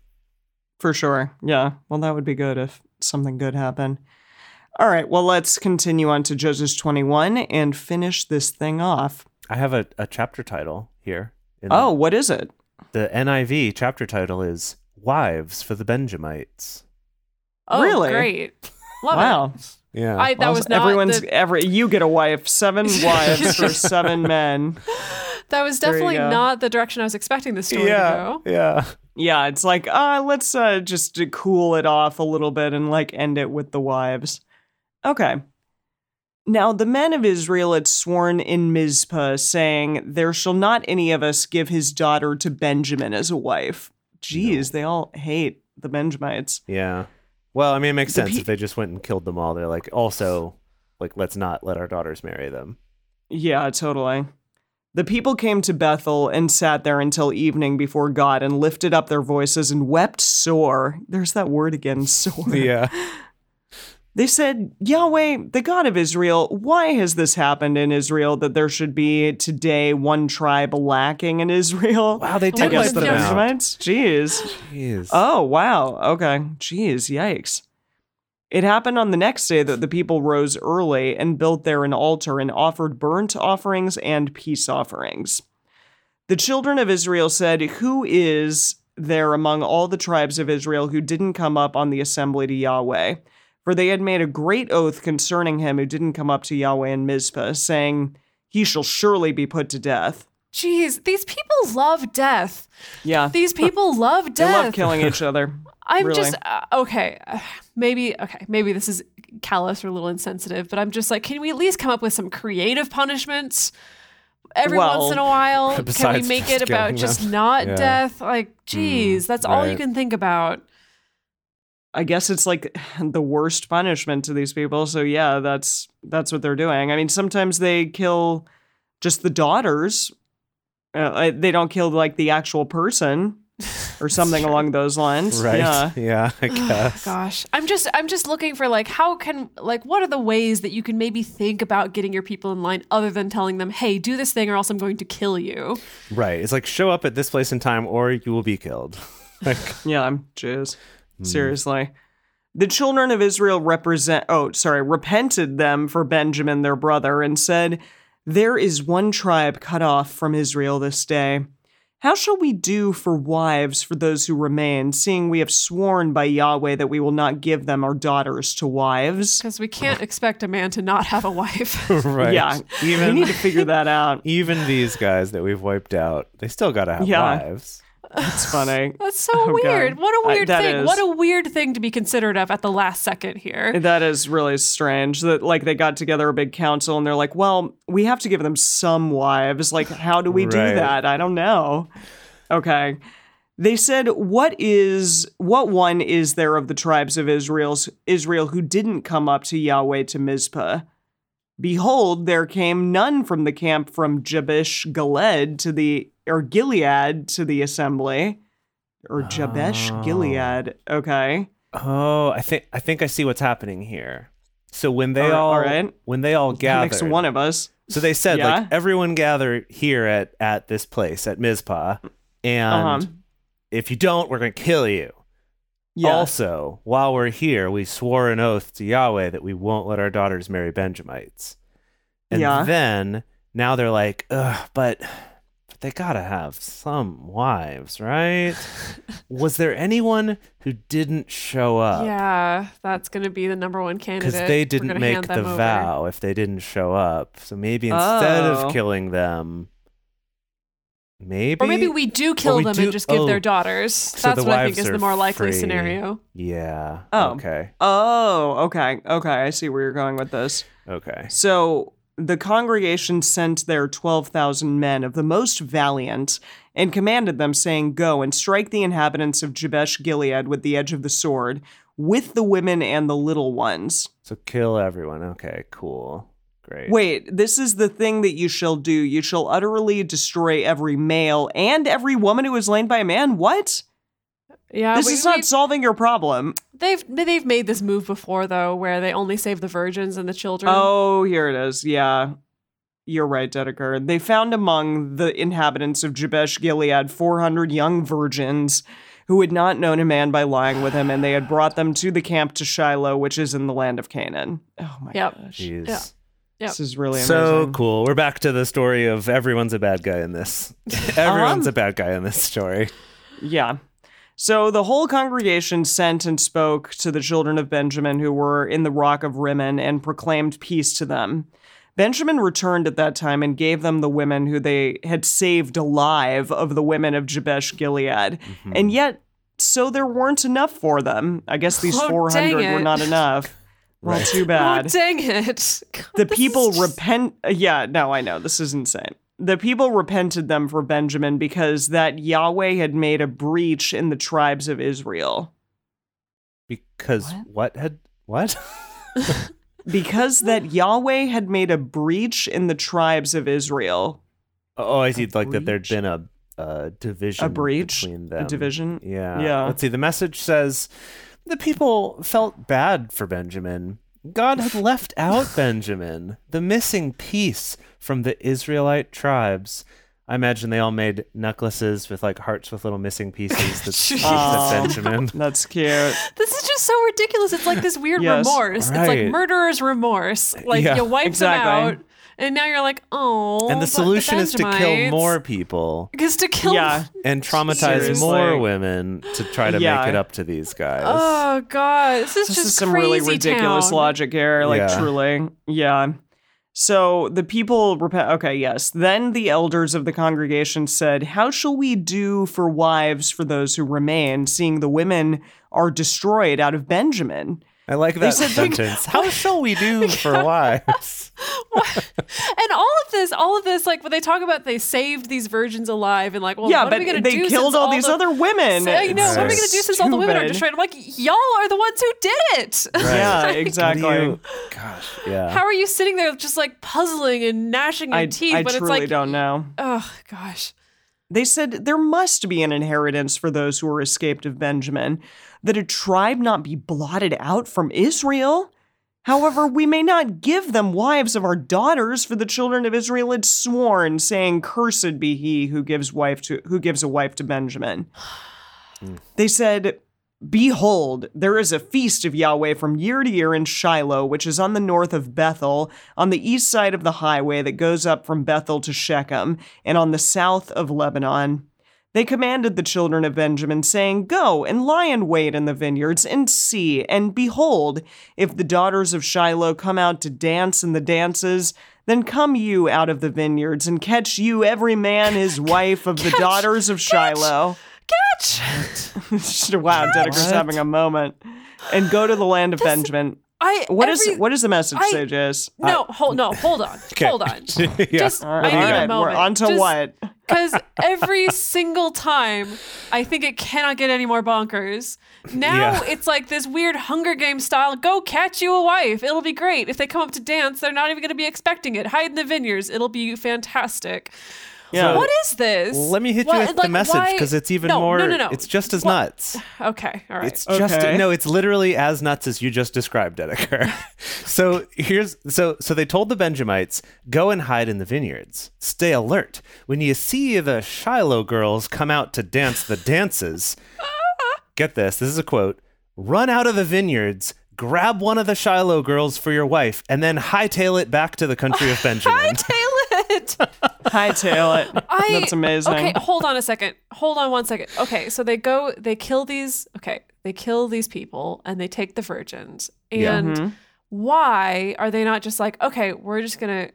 For sure. Yeah. Well, that would be good if something good happened. All right. Well, let's continue on to Judges 21 and finish this thing off. I have a, a chapter title here. in- Oh, what is it? The NIV chapter title is Wives for the Benjamites. Oh, Really? great! Love wow. it. Yeah. I, that Well, was not everyone's the, every you get a wife, seven wives for seven men. That was definitely not the direction I was expecting the story to go. yeah. Yeah, it's like, uh, let's uh, just uh, cool it off a little bit and like end it with the wives. Okay. Now the men of Israel had sworn in Mizpah, saying, There shall not any of us give his daughter to Benjamin as a wife. Jeez, they all hate the Benjamites. Yeah. Well, I mean, it makes sense pe- if they just went and killed them all. They're like, also, like, let's not let our daughters marry them. Yeah, totally. The people came to Bethel and sat there until evening before God and lifted up their voices and wept sore. There's that word again, sore. Yeah. They said, Yahweh, the God of Israel, why has this happened in Israel that there should be today one tribe lacking in Israel? Wow, they did the them out. Jeez. Jeez. Oh, wow. Okay. Jeez, yikes. It happened on the next day that the people rose early and built there an altar and offered burnt offerings and peace offerings. The children of Israel said, Who is there among all the tribes of Israel who didn't come up on the assembly to Yahweh? For they had made a great oath concerning him who didn't come up to Yahweh in Mizpah, saying, He shall surely be put to death. Jeez, these people love death. Yeah. These people love death. They love killing each other. I'm really. just uh, okay. uh, maybe okay. Maybe this is callous or a little insensitive, but I'm just like, can we at least come up with some creative punishments every Well, once in a while? can we make it about killing just not Yeah. death? Like, geez, that's all you can think about. I guess it's like the worst punishment to these people. So yeah, that's that's what they're doing. I mean, sometimes they kill just the daughters. Uh, they don't kill like the actual person or something along those lines. Right. Yeah. Yeah, I guess. Gosh, I'm just I'm just looking for like how can like what are the ways that you can maybe think about getting your people in line other than telling them, "Hey, do this thing or else I'm going to kill you." Right. It's like show up at this place in time or you will be killed. Like, Yeah, I'm Jews. Seriously. The children of Israel represent oh, sorry, repented them for Benjamin their brother and said, There is one tribe cut off from Israel this day. How shall we do for wives for those who remain, seeing we have sworn by Yahweh that we will not give them our daughters to wives? Because we can't expect a man to not have a wife. right. Yeah, Even we need to figure that out. even these guys that we've wiped out, they still got to have Yeah. wives. It's funny. That's so Oh, God. weird. What a weird that thing. is. What a weird thing to be considered of at the last second here. That is really strange that like they got together a big council and they're like, "Well, we have to give them some wives. Like how do we do that? I don't know." Okay. They said, "What is what one is there of the tribes of Israel's Israel who didn't come up to Yahweh to Mizpah? Behold, there came none from the camp from Jabesh Gilead to the or Gilead to the assembly." Or Jabesh Oh. Gilead. Okay. Oh, I think I think I see what's happening here. So when they All right- all, all right. when they all Next gathered, one of us. so they said Yeah. like everyone gather here at at this place at Mizpah, and Uh-huh. if you don't, we're gonna kill you. Yeah. Also, while we're here, we swore an oath to Yahweh that we won't let our daughters marry Benjamites. And Yeah. then now they're like, but they gotta have some wives, right? Was there anyone who didn't show up? Yeah, that's to be the number one candidate. Because they didn't make the over. vow if they didn't show up. So maybe instead Oh. of killing them, maybe Or maybe we do kill we them do- and just give oh, their daughters. so That's the what I think is the more likely free. scenario. Yeah. Oh. Okay. Oh, okay. Okay. I see where you're going with this. Okay. So the congregation sent their 12,000 men of the most valiant and commanded them, saying, Go and strike the inhabitants of Jabesh Gilead with the edge of the sword, with the women and the little ones. So kill everyone. Okay. Cool. Great. Wait, this is the thing that you shall do. You shall utterly destroy every male and every woman who is slain by a man. What? Yeah, this we- is not we- solving your problem. They've they've made this move before though, where they only save the virgins and the children. Oh, here it is. Yeah. You're right, Dedeker. They found among the inhabitants of Jabesh Gilead 400 young virgins who had not known a man by lying with him, and they had brought them to the camp to Shiloh, which is in the land of Canaan. Oh my Yep. gosh. Jeez. Yeah. Yep. This is really So cool. We're back to the story of everyone's a bad guy in this. everyone's Um, a bad guy in this story. Yeah. So the whole congregation sent and spoke to the children of Benjamin who were in the rock of Rimmon and proclaimed peace to them. Benjamin returned at that time and gave them the women who they had saved alive of the women of Jabesh Gilead. Mm-hmm. And yet, so there weren't enough for them. I guess these Oh, 400 were not enough. Well, too bad. Oh, bad. dang it. God, the people repent. Yeah, no, I know. This is insane. The people repented them for Benjamin because that Yahweh had made a breach in the tribes of Israel. Because what, had what? Because that Yahweh had made a breach in the tribes of Israel. oh, I see. Like that there'd been a, a division. A breach? between them. A division? Yeah. Yeah. Let's see. The message says the people felt bad for Benjamin. God had left out Benjamin, the missing piece from the Israelite tribes. I imagine they all made necklaces with like hearts with little missing pieces that speaks Oh. at Benjamin. That's cute. This is just so ridiculous. It's like this weird Yes. remorse. It's like murderer's remorse. Like Yeah. you wiped Exactly. them out, and now you're like, oh. And the solution is to kill more people. Because to kill. Yeah. and traumatize Seriously. more women to try to Yeah. make it up to these guys. Oh god, this is This just is some really ridiculous town. logic here. Like, Yeah. truly. Yeah. So the people repent. Okay, yes. Then the elders of the congregation said, How shall we do for wives for those who remain, seeing the women are destroyed out of Benjamin? I like that said sentence. How shall we do for wives? And all of this, all of this, like when they talk about they saved these virgins alive, and like, well, yeah, what but are we gonna they do killed since all these the- other women. So, you know, what are we gonna do since all the women are destroyed? I'm like, y'all are the ones who did it. Yeah, What exactly. you- gosh, yeah. How are you sitting there just like puzzling and gnashing your I, teeth? I but truly it's like, don't know. oh gosh. They said there must be an inheritance for those who are escaped of Benjamin, that a tribe not be blotted out from Israel. However, we may not give them wives of our daughters, for the children of Israel had sworn, saying, Cursed be he who gives wife to who gives a wife to Benjamin. Hmm. They said, Behold, there is a feast of Yahweh from year to year in Shiloh, which is on the north of Bethel, on the east side of the highway that goes up from Bethel to Shechem, and on the south of Lebanon. They commanded the children of Benjamin, saying, Go and lie in wait in the vineyards, and see, and behold, if the daughters of Shiloh come out to dance in the dances, then come you out of the vineyards, and catch you every man his wife of the daughters of Shiloh. Catch. wow, Dedeker's having a moment. And go to the land of Benjamin. I What is every- what does the message I- say, Jace? No, uh, hold no, hold on, hold on. yeah. Just All right, I need all a moment. we're on to what? Because every single time, I think it cannot get any more bonkers. Now Yeah. it's like this weird Hunger Game style. Go catch you a wife. It'll be great. If they come up to dance, they're not even going to be expecting it. Hide in the vineyards. It'll be fantastic. Yeah. What is this? Let me hit you What- with the like, message why- because it's even No, more. No, no, no. It's just as What- nuts. Okay, all right. It's just Okay. no. It's literally as nuts as you just described, Dedeker. so here's so so they told the Benjamites, "Go and hide in the vineyards. Stay alert. When you see the Shiloh girls come out to dance the dances, get this. This is a quote. Run out of the vineyards." Grab one of the Shiloh girls for your wife, and then hightail it back to the country of Benjamin. Hightail it. Hightail it. I, That's amazing. Okay, hold on a second. Hold on one second. Okay, so they go, they kill these. Okay, they kill these people and they take the virgins. Yeah. And Mhm. why are they not just like, okay, we're just gonna?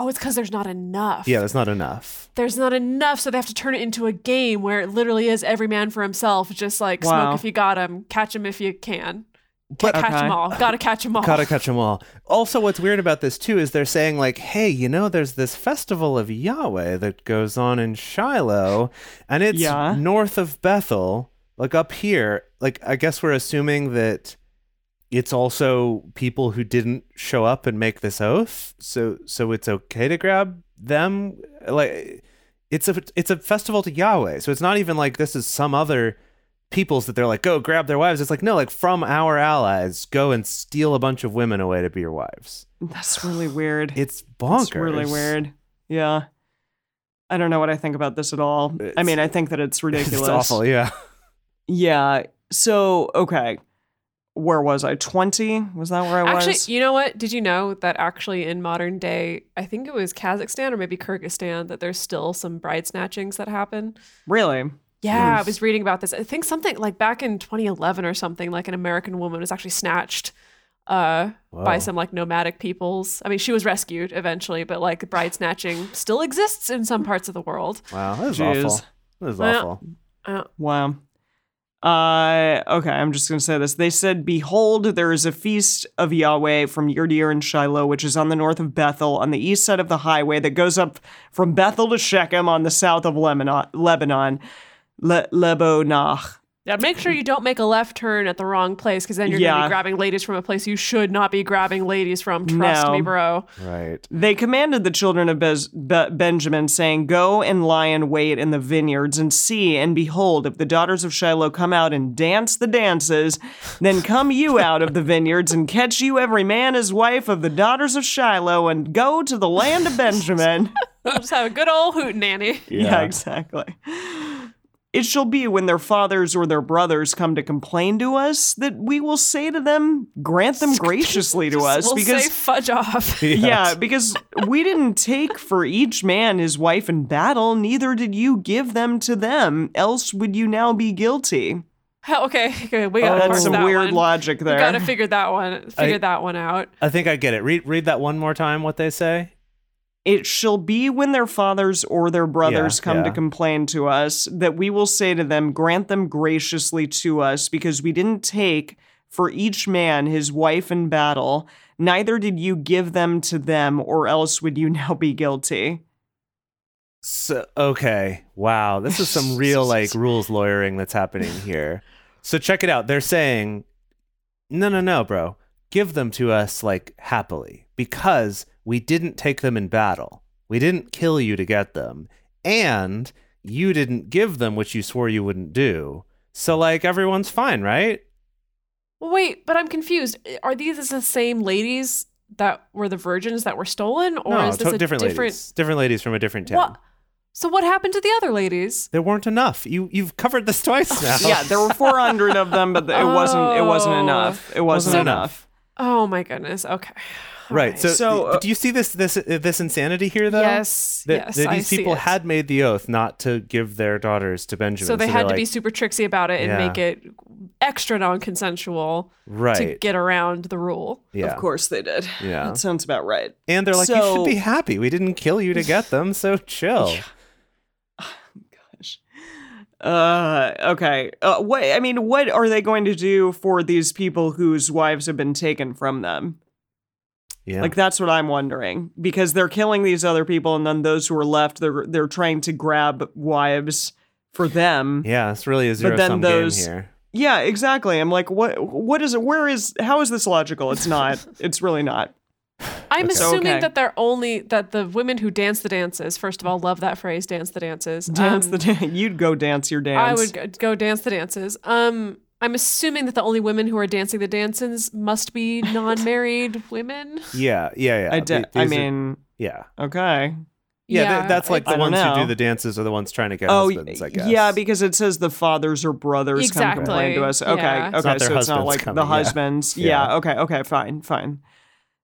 Oh, it's because there's not enough. yeah, that's not enough. There's not enough, so they have to turn it into a game where it literally is every man for himself. Just like Wow. smoke if you got him, catch him if you can. But catch them all. Gotta catch them all. Gotta catch them all. Also, what's weird about this too is they're saying like, "Hey, you know, there's this festival of Yahweh that goes on in Shiloh, and it's Yeah. north of Bethel, like up here. Like, I guess we're assuming that it's also people who didn't show up and make this oath. So, so it's okay to grab them. Like, it's a it's a festival to Yahweh. So it's not even like this is some other." Peoples that they're like go grab their wives it's like no like from our allies go and steal a bunch of women away to be your wives That's really weird. it's bonkers It's really weird. Yeah. I don't know what I think about this at all. I mean, I think that it's ridiculous. it's awful yeah Yeah. So, okay. Where was I? 20? Was that where I Actually, was? Actually, you know what? Did you know that actually in modern day, I think it was Kazakhstan or maybe Kyrgyzstan, that there's still some bride snatchings that happen? Really? Yeah, I was reading about this. I think something like back in 2011 or something, like an American woman was actually snatched uh, by some like nomadic peoples. I mean, she was rescued eventually, but like bride snatching still exists in some parts of the world. Wow, that is Jeez. awful. That is Well, awful. Uh, Wow. Uh, okay, I'm just going to say this. They said, Behold, there is a feast of Yahweh from year to year in Shiloh, which is on the north of Bethel, on the east side of the highway that goes up from Bethel to Shechem on the south of Lebanon. Lebanon. Le- Lebonah. yeah, make sure you don't make a left turn at the wrong place because then you're gonna be grabbing ladies from a place you should not be grabbing ladies from. Trust No. me, bro. Right. They commanded the children of Bez- Be- Benjamin, saying, Go and lie in wait in the vineyards, and see, and behold, if the daughters of Shiloh come out and dance the dances, then come you out of the vineyards, and catch you every man his wife of the daughters of Shiloh, and go to the land of Benjamin. We'll just have a good old hoot nanny. yeah, exactly. It shall be when their fathers or their brothers come to complain to us that we will say to them, Grant them graciously to us, we'll because say fudge off. yeah, because we didn't take for each man his wife in battle, neither did you give them to them, else would you now be guilty. okay, okay, we gotta That's some that weird one. logic We there. gotta figure that one. Figure I- that one out. I think I get it. Read read that one more time. What they say? It shall be when their fathers or their brothers Yeah, come to complain to us that we will say to them, Grant them graciously to us, because we didn't take for each man his wife in battle, neither did you give them to them, or else would you now be guilty. So okay, wow, this is some real like rules lawyering that's happening here. So check it out. They're saying, no, no, no, bro, give them to us like happily because we didn't take them in battle. We didn't kill you to get them, and you didn't give them what you swore you wouldn't do. So like everyone's fine, right? Well, wait, but I'm confused. Are these the same ladies that were the virgins that were stolen, or no, is this to- a different, different? ladies. Different ladies from a different town. What? So what happened to the other ladies? There weren't enough. You you've covered this twice now. Yeah, there were 400 of them, but it wasn't it wasn't Oh. enough. It wasn't, Wasn't enough. Oh my goodness. Okay. Right. So, So, uh, do you see this this uh, this insanity here though? Yes. That, yes. that I these see people it. had made the oath not to give their daughters to Benjamin. So they they're had to be super tricksy about it and Yeah. make it extra non-consensual right. to get around the rule. yeah. Of course they did. Yeah. That sounds about right. And they're like, you should be happy. We didn't kill you to get them, so chill. Gosh. Uh, okay. Uh, what I mean, what are they going to do for these people whose wives have been taken from them? Yeah. Like that's what I'm wondering because they're killing these other people, and then those who are left, they're they're trying to grab wives for them. yeah, it's really a zero then sum those- game here. Yeah, exactly. I'm like, what? What is it? Where is? How is this logical? It's not. it's really not. I'm Okay. assuming Okay. that they're only that the women who dance the dances. First of all, love that phrase, dance the dances. Dance Um, the dan- You'd go dance your dance. I would go, go dance the dances. Um, I'm assuming that the only women who are dancing the dances must be non-married women. Yeah, yeah, yeah. I, de- I these are- mean, yeah. okay. Yeah, th- that's like I the don't ones who do the dances are the ones trying to get Oh, husbands, I guess. yeah, because it says the fathers or brothers Exactly, come complain to us. Okay, yeah. okay, It's so it's not like coming, the yeah. husbands. Yeah. Yeah. okay, okay, fine, fine.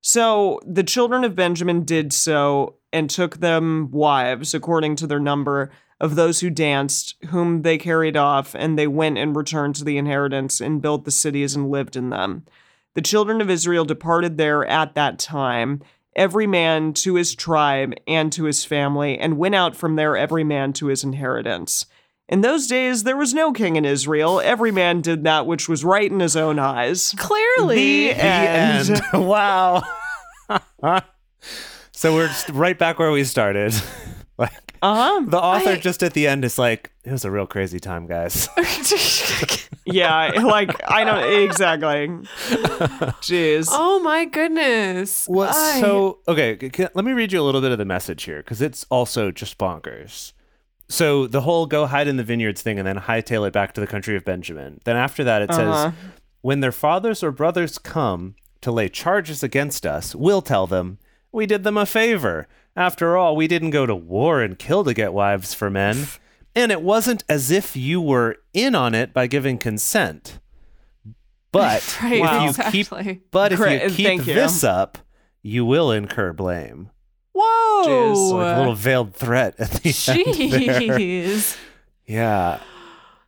So the children of Benjamin did so and took them wives according to their number of those who danced, whom they carried off, and they went and returned to the inheritance and built the cities and lived in them. The children of Israel departed there at that time, every man to his tribe and to his family, and went out from there every man to his inheritance. In those days there was no king in Israel. Every man did that which was right in his own eyes. Clearly, The end. The end. wow. so we're right back where we started. like Uh-huh. the author I- just at the end is like, it was a real crazy time, guys. Yeah, like I don't exactly. Jeez. oh my goodness. What? I- So okay, c- c- let me read you a little bit of the message here because it's also just bonkers. So the whole go hide in the vineyards thing and then hightail it back to the country of Benjamin. Then after that, it Uh-huh. says, when their fathers or brothers come to lay charges against us, we'll tell them we did them a favor. After all, we didn't go to war and kill to get wives for men, and it wasn't as if you were in on it by giving consent. But right, if you exactly. keep but if you keep thank you. this up, you will incur blame. Whoa. Jeez, Like a little veiled threat at the end there. Jeez. Yeah.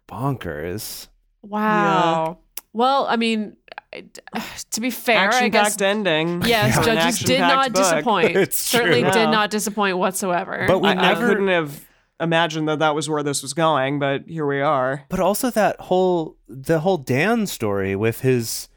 Bonkers. Wow. Well, I mean, to be fair, I Action guess packed ending. yes, for judges did not book. disappoint. It's Certainly true. did No. not disappoint whatsoever. But we I, I couldn't have imagined that that was where this was going, but here we are. But also that whole the whole Dan story with his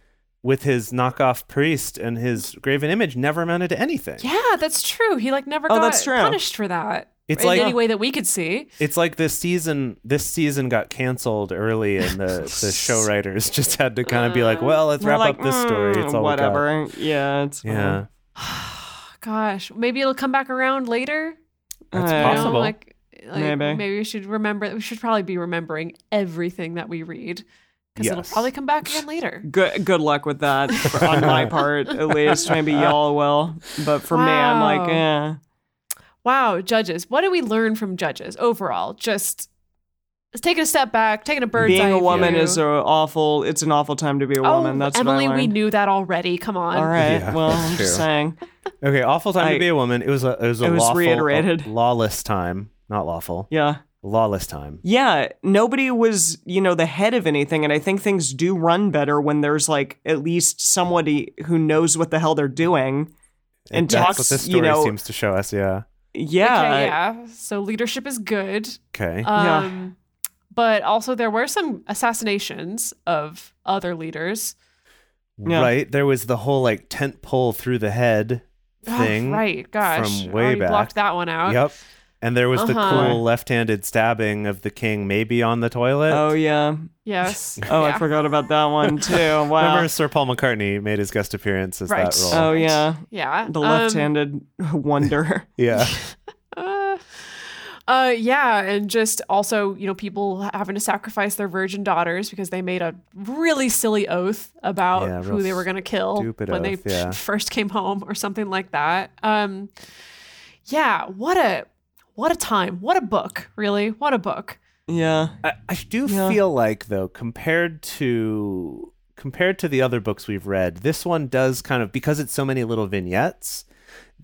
with his knockoff priest and his graven image never amounted to anything. yeah, that's true. He like never Oh, got that's true. punished for that. It's in like- any way that we could see. It's like this season this season got canceled early and the, the show writers just had to kind of be like, well, let's We're wrap like, up this story. "Mm, It's all we got." whatever. Yeah, it's fine. Yeah. Gosh, maybe it'll come back around later. That's Uh, You know, possible. like, like Maybe. maybe we should remember. We should probably be remembering everything that we read because it'll probably come back again later. Good good luck with that on my part, at least. Maybe y'all will, but for me, I'm like, Wow. eh. Wow, judges. What do we learn from judges overall? Just taking a step back, taking a bird's Being eye a woman view. is a awful. It's an awful time to be a oh, woman. That's Emily. what I We knew that already. Come on. All right. Yeah, well, I'm just saying. Okay, awful time I- to be a woman. It was a it was a It was lawful, reiterated. a lawless time, not lawful. Yeah. Lawless time. Yeah, nobody was, you know, the head of anything. And I think things do run better when there's like at least somebody who knows what the hell they're doing. And that's talks, what this you story know- seems to show us. Yeah. Yeah. Okay, yeah. So leadership is good. Okay. Yeah. Um, But also, there were some assassinations of other leaders. Yeah. Right. There was the whole like tent pole through the head Oh, thing. right. Gosh. from way already back. blocked that one out. Yep. And there was the Uh-huh. cool left-handed stabbing of the king, maybe on the toilet. Oh, yeah. Yes. Oh, yeah. I forgot about that one too. Wow. Remember Sir Paul McCartney made his guest appearance as Right. that role. Oh, yeah. Yeah. The um, left-handed wonder. Yeah. Uh, uh, yeah, and just also, you know, people having to sacrifice their virgin daughters because they made a really silly oath about Yeah, who they were going to kill when oath, they yeah. first came home or something like that. Um, yeah, what a what a time, what a book, really, what a book. Yeah. I, I do Yeah. feel like though, compared to compared to the other books we've read, this one does kind of because it's so many little vignettes.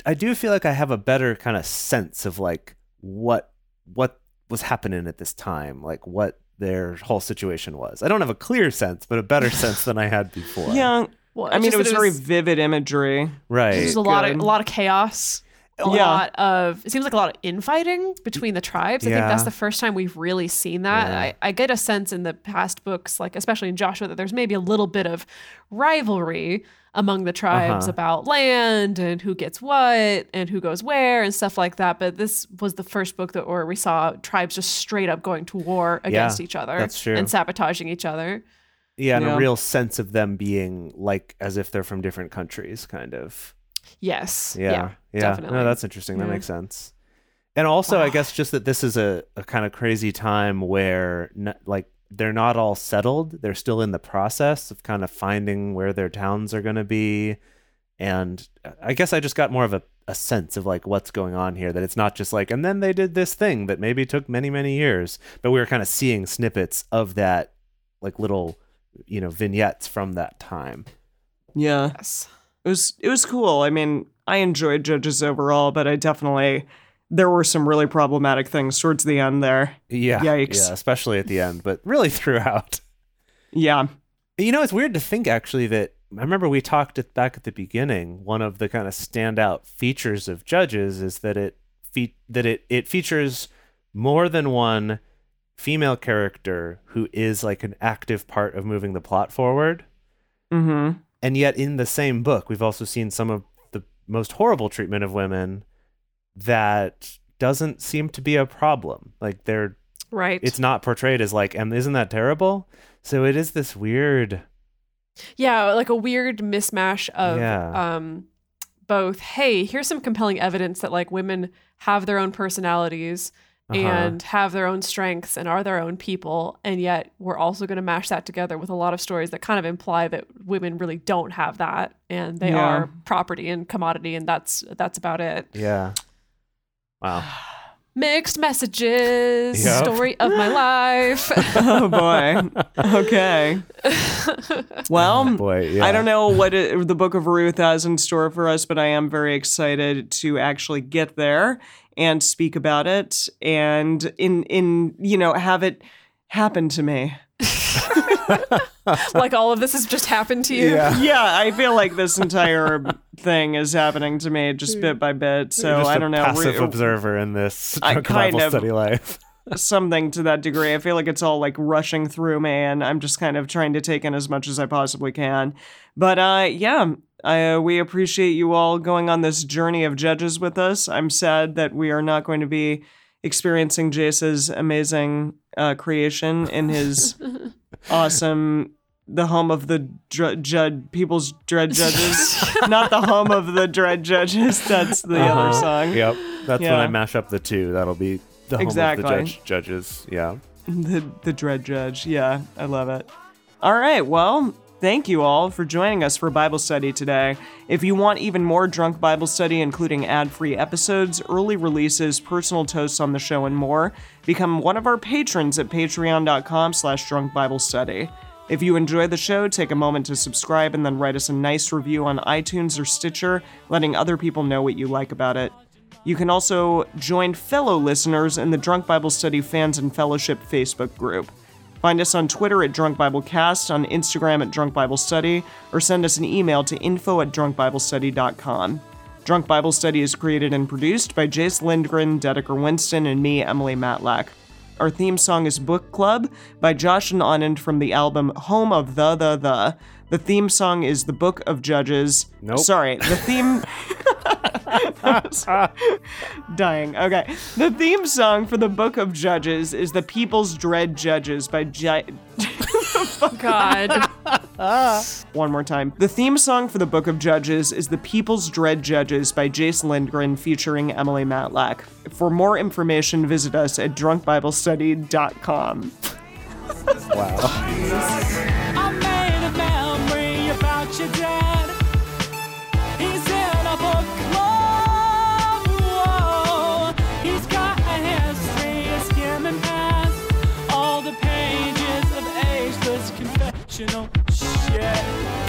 I do feel like I have a better kind of sense of like what what was happening at this time, like what their whole situation was. I don't have a clear sense, but a better sense than I had before. Yeah. Well, I mean, just it was very vivid imagery. Right. There's a lot of a lot of chaos. A Yeah. lot of it seems like a lot of infighting between the tribes. I think that's the first time we've really seen that. Yeah. I, I get a sense in the past books, like especially in Joshua, that there's maybe a little bit of rivalry among the tribes Uh-huh. about land and who gets what and who goes where and stuff like that. But this was the first book that where we saw tribes just straight up going to war against each other that's true. and sabotaging each other. Yeah, and Yeah. a real sense of them being like as if they're from different countries, kind of. Yes. Yeah, Yeah. yeah. definitely. No, that's interesting. That Yeah. makes sense. And also, I guess just that this is a, a kind of crazy time where, n- like, they're not all settled. They're still in the process of kind of finding where their towns are going to be. And uh, I guess I just got more of a, a sense of like what's going on here. That it's not just like, and then they did this thing that maybe took many, many years. But we were kind of seeing snippets of that, like little, you know, vignettes from that time. Yeah. Yes. It was it was cool. I mean, I enjoyed Judges overall, but I definitely there were some really problematic things towards the end there. Yeah. Yikes. Yeah, especially at the end, but really throughout. Yeah. You know, it's weird to think actually that I remember we talked at, back at the beginning. One of the kind of standout features of Judges is that it fe- that it it features more than one female character who is like an active part of moving the plot forward. Mm-hmm. And yet, in the same book, we've also seen some of the most horrible treatment of women that doesn't seem to be a problem. Like they're Right. it's not portrayed as like, and isn't that terrible? So it is this weird. Yeah, like a weird mismatch of Yeah. um both, hey, here's some compelling evidence that like women have their own personalities Uh-huh. and have their own strengths and are their own people, and yet we're also going to mash that together with a lot of stories that kind of imply that women really don't have that and they Yeah. are property and commodity and that's that's about it. Yeah. Wow. Mixed messages, Yep. story of my life. Oh boy. okay. Well, Boy, yeah. I don't know what it, the Book of Ruth has in store for us, but I am very excited to actually get there and speak about it and in in you know have it happen to me. like all of this has just happened to you. Yeah. yeah, I feel like this entire thing is happening to me just bit by bit. So You're just I a don't know. Passive re- observer in this I kind Bible of- study life. something to that degree. I feel like it's all like rushing through me, and I'm just kind of trying to take in as much as I possibly can. But uh, yeah, I, uh, we appreciate you all going on this journey of judges with us. I'm sad that we are not going to be experiencing Jace's amazing uh, creation in his awesome. The home of the dr- judge, people's dread judges, not the home of the dread judges. That's the other song. Yep. That's when I mash up the two. That'll be the home Exactly. of the judge judges. Yeah. The the dread judge. Yeah, I love it. All right, well, thank you all for joining us for Bible study today. If you want even more drunk Bible study, including ad-free episodes, early releases, personal toasts on the show, and more, become one of our patrons at patreon.com slash drunk Bible study. If you enjoy the show, take a moment to subscribe and then write us a nice review on iTunes or Stitcher, letting other people know what you like about it. You can also join fellow listeners in the Drunk Bible Study Fans and Fellowship Facebook group. Find us on Twitter at Drunk Bible Cast, on Instagram at Drunk Bible Study, or send us an email to info at drunkbiblestudy.com. Drunk Bible Study is created and produced by Jace Lindgren, Dedeker Winston, and me, Emily Matlack. Our theme song is Book Club by Josh and Anand from the album Home of the The The. The theme song is The Book of Judges. Nope. Sorry, the theme. Dying. Okay. The theme song for the Book of Judges is The People's Dread Judges by J- God. One more time. The theme song for the Book of Judges is The People's Dread Judges by Jace Lindgren featuring Emily Matlack. For more information, visit us at drunkbiblestudy.com. Wow. fictional shit.